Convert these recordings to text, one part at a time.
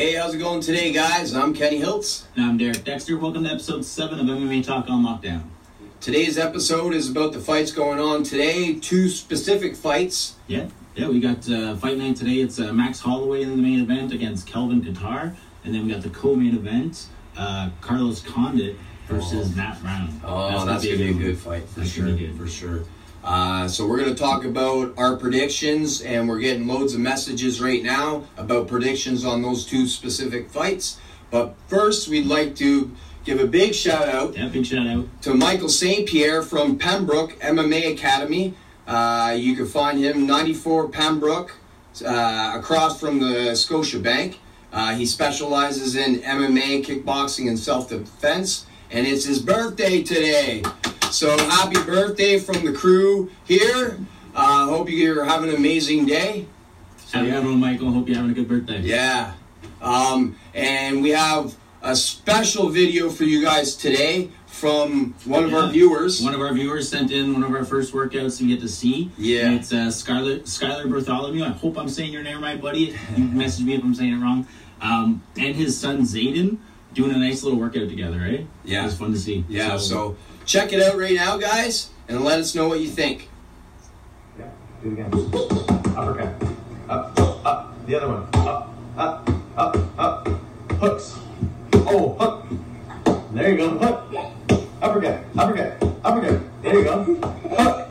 Hey, how's it going today, guys? I'm Kenny Hiltz. And I'm Derek Dexter. Welcome to episode 7 of MMA Talk on Lockdown. Today's episode is about the fights going on today. Two specific fights. Yeah, yeah, we got uh, fight night today. It's uh, Max Holloway in the main event against Kelvin Kattar. And then we got the co main event uh, Carlos Condit versus Matt Brown. Oh, that's, going to be a good fight for That's sure. gonna be good. For sure. Uh, so we're going to talk about our predictions, and we're getting loads of messages right now about predictions on those two specific fights. But first, we'd like to give a big shout out Yeah, big shout out. to Michael St. Pierre from Pembroke MMA Academy. Uh, you can find him 94 Pembroke, uh, across from the Scotia Bank. Uh, he specializes in MMA, kickboxing, and self defense. And it's his birthday today. So happy birthday from the crew here. Uh, hope you're having an amazing day. Have a good one, Michael. Hope you're having a good birthday. Yeah. Um, and we have a special video for you guys today from one of our viewers. One of our viewers sent in one of our first workouts you get to see. Yeah. And it's uh, Skylar, Skylar Bartholomew. I hope I'm saying your name right, buddy. You message me if I'm saying it wrong. Um, and his son Zayden doing a nice little workout together, right? Yeah. It was fun to see. Yeah, so check it out right now, guys, and let us know what you think. Yeah, do it again. Uppercut. Up, up. The other one. Up, up, up, up. Hooks. Oh, hook. There you go. Hook. Uppercut. Uppercut. Uppercut. There you go. Hook.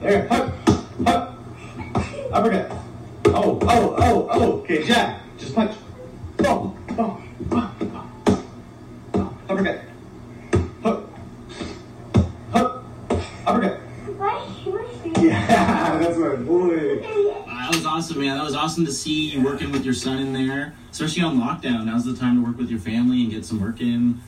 There. Hook. Hook. Uppercut. Oh, oh, oh, oh. Okay, jab. Just punch. Awesome, man. That was awesome to see you working with your son in there, especially on lockdown. Now's the time to work with your family and get some work in.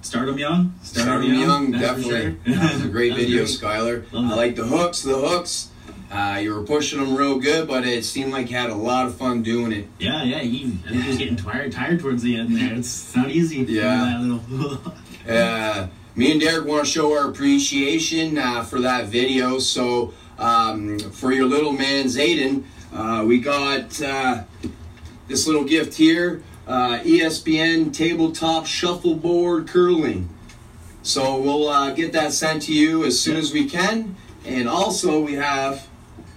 Start them young. Start 'em young, that's for definitely. sure. That was a great was video, great. Skylar. Love I like the hooks, the hooks. Uh, you were pushing them real good, but it seemed like you had a lot of fun doing it. Yeah, yeah. He, I think he was getting tired, tired towards the end there. It's not easy. to Yeah. That little. Uh, me and Derek want to show our appreciation uh, for that video. So, um, for your little man Zayden, uh, we got uh, this little gift here uh, ESPN tabletop shuffleboard curling. So, we'll uh, get that sent to you as soon as we can. And also, we have.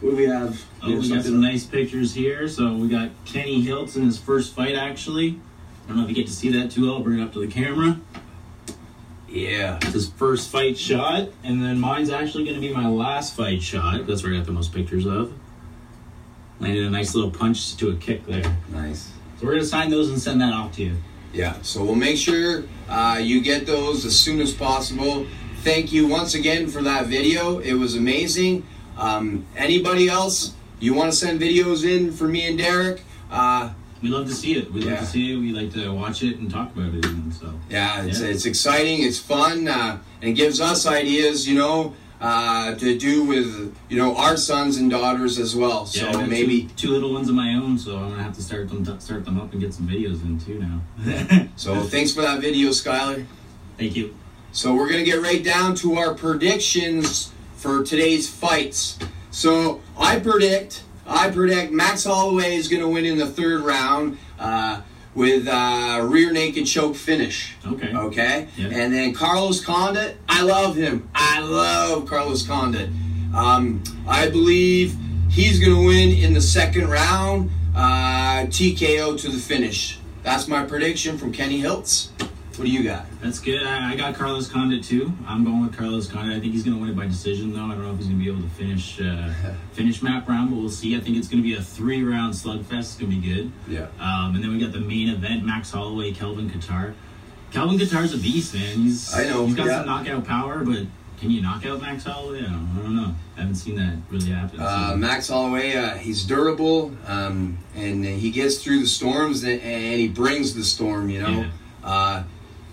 What do we have? Oh, we got some nice pictures here. So we got Kenny Hiltz in his first fight, actually. I don't know if you get to see that too well. I'll bring it up to the camera. Yeah. It's his first fight shot, and then mine's actually going to be my last fight shot. That's where I got the most pictures of. Landed a nice little punch to a kick there. Nice. So we're going to sign those and send that off to you. Yeah, so we'll make sure uh, you get those as soon as possible. Thank you once again for that video. It was amazing. Um, anybody else, you want to send videos in for me and Derek? Uh, We love to see it. We Yeah. love to see it. We like to watch it and talk about it. Even, so yeah, it's, Yeah. it's exciting, it's fun, uh, and it gives us ideas, you know, uh, to do with, you know, our sons and daughters as well. yeah, I So got maybe, two, two little ones of my own, so I'm gonna have to start them start them up and get some videos in too now. so thanks for that video, Skylar. Thank you. So we're gonna get right down to our predictions for today's fights. So I predict, I predict Max Holloway is gonna win in the third round uh, with uh, rear naked choke finish. Okay. Okay, Yeah. and then Carlos Condit, I love him. I love Carlos Condit. Um, I believe he's gonna win in the second round, uh, TKO to the finish. That's my prediction from Kenny Hiltz. What do you got? That's good. I, I got Carlos Condit too. I'm going with Carlos Condit. I think he's going to win it by decision, though. I don't know if he's going to be able to finish uh, finish Matt Brown, but we'll see. I think it's going to be a three round slugfest. It's going to be good. Yeah. Um, and then we got the main event: Max Holloway, Kelvin Kattar. Kelvin Kattar's a beast, man. He's I know, he's got yeah. some knockout power, but can you knock out Max Holloway? I don't, I don't know. I haven't seen that really happen. so- Uh, Max Holloway, uh, he's durable, um, and he gets through the storms, and, and he brings the storm. You know. Uh,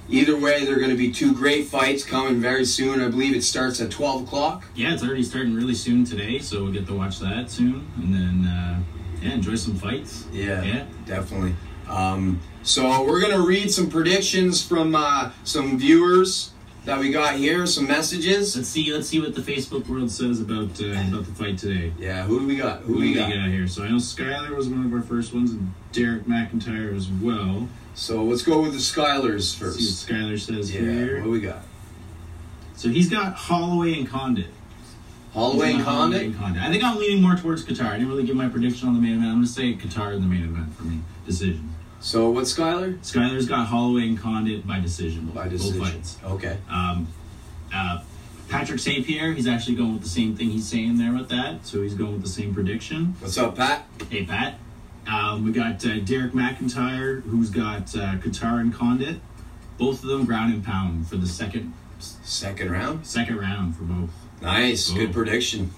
either way, they're going to be two great fights coming very soon. I believe it starts at twelve o'clock. yeah, it's already starting really soon today, so we'll get to watch that soon, and then uh, yeah, enjoy some fights. Yeah, Yeah. definitely. Um, so we're gonna read some predictions from uh, some viewers that we got here. Some messages. Let's see. Let's see what the Facebook world says about uh, about the fight today. Yeah, who do we got? Who, Who do we do got? we got here? So I know Skyler was one of our first ones, and Derek McIntyre as well. So let's go with the Skylers Let's see first. what Skyler says Yeah, here. what do we got? So he's got Holloway and Condit. Holloway and He's Holloway Condit. and Condit. I think I'm leaning more towards Kattar. I didn't really give my prediction on the main event. I'm going to say Kattar in the main event for me. Decision. So what's Skyler? Skyler's got Holloway and Condit by decision. By Both decision. fights. Okay. Um, uh, Patrick St. Pierre, he's actually going with the same thing he's saying there with that. So he's going with the same prediction. What's up, Pat? Hey, Pat. Um, we got uh, Derek McIntyre, who's got uh, Kattar and Condit. Both of them ground and pound for the second Second round. second round for both. Nice. Oh. Good prediction.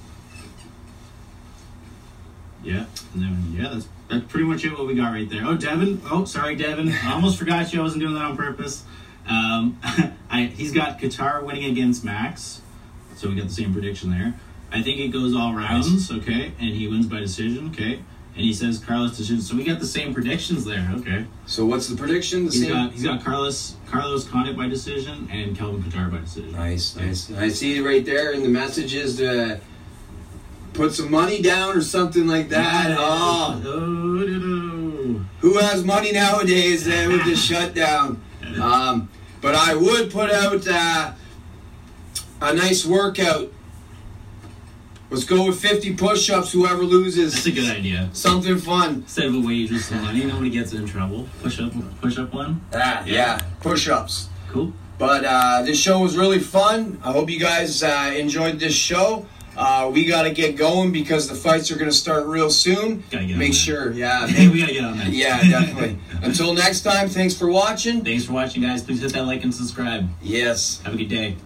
Yeah, and then yeah, that's that's pretty much it. What we got right there. Oh, Devin. Oh, sorry, Devin. I almost forgot you. I wasn't doing that on purpose. Um, I, he's got Kattar winning against Max, so we got the same prediction there. I think it goes all rounds. Okay, and he wins by decision. Okay, and he says Carlos decision. So we got the same predictions there. Okay, So what's the prediction? The he's same. got he's got Carlos Carlos Condit by decision and Kelvin Kattar by decision. Nice, nice. I see right there in the messages to put some money down or something like that. Oh, Oh, who has money nowadays uh, with the shutdown? Um, but I would put out uh, a nice workout. Let's go with 50 push-ups. Whoever loses. that's a good idea. something fun. Instead of a wage with some money, nobody gets in trouble. Push up, push up one. Ah, yeah, push-ups. Cool. But uh, this show was really fun. I hope you guys uh, enjoyed this show. Uh, we got to get going because the fights are going to start real soon. Gotta get on Make sure, yeah. Hey, we gotta get on that. yeah, definitely. Until next time, thanks for watching. Thanks for watching, guys. Please hit that like and subscribe. Yes. Have a good day.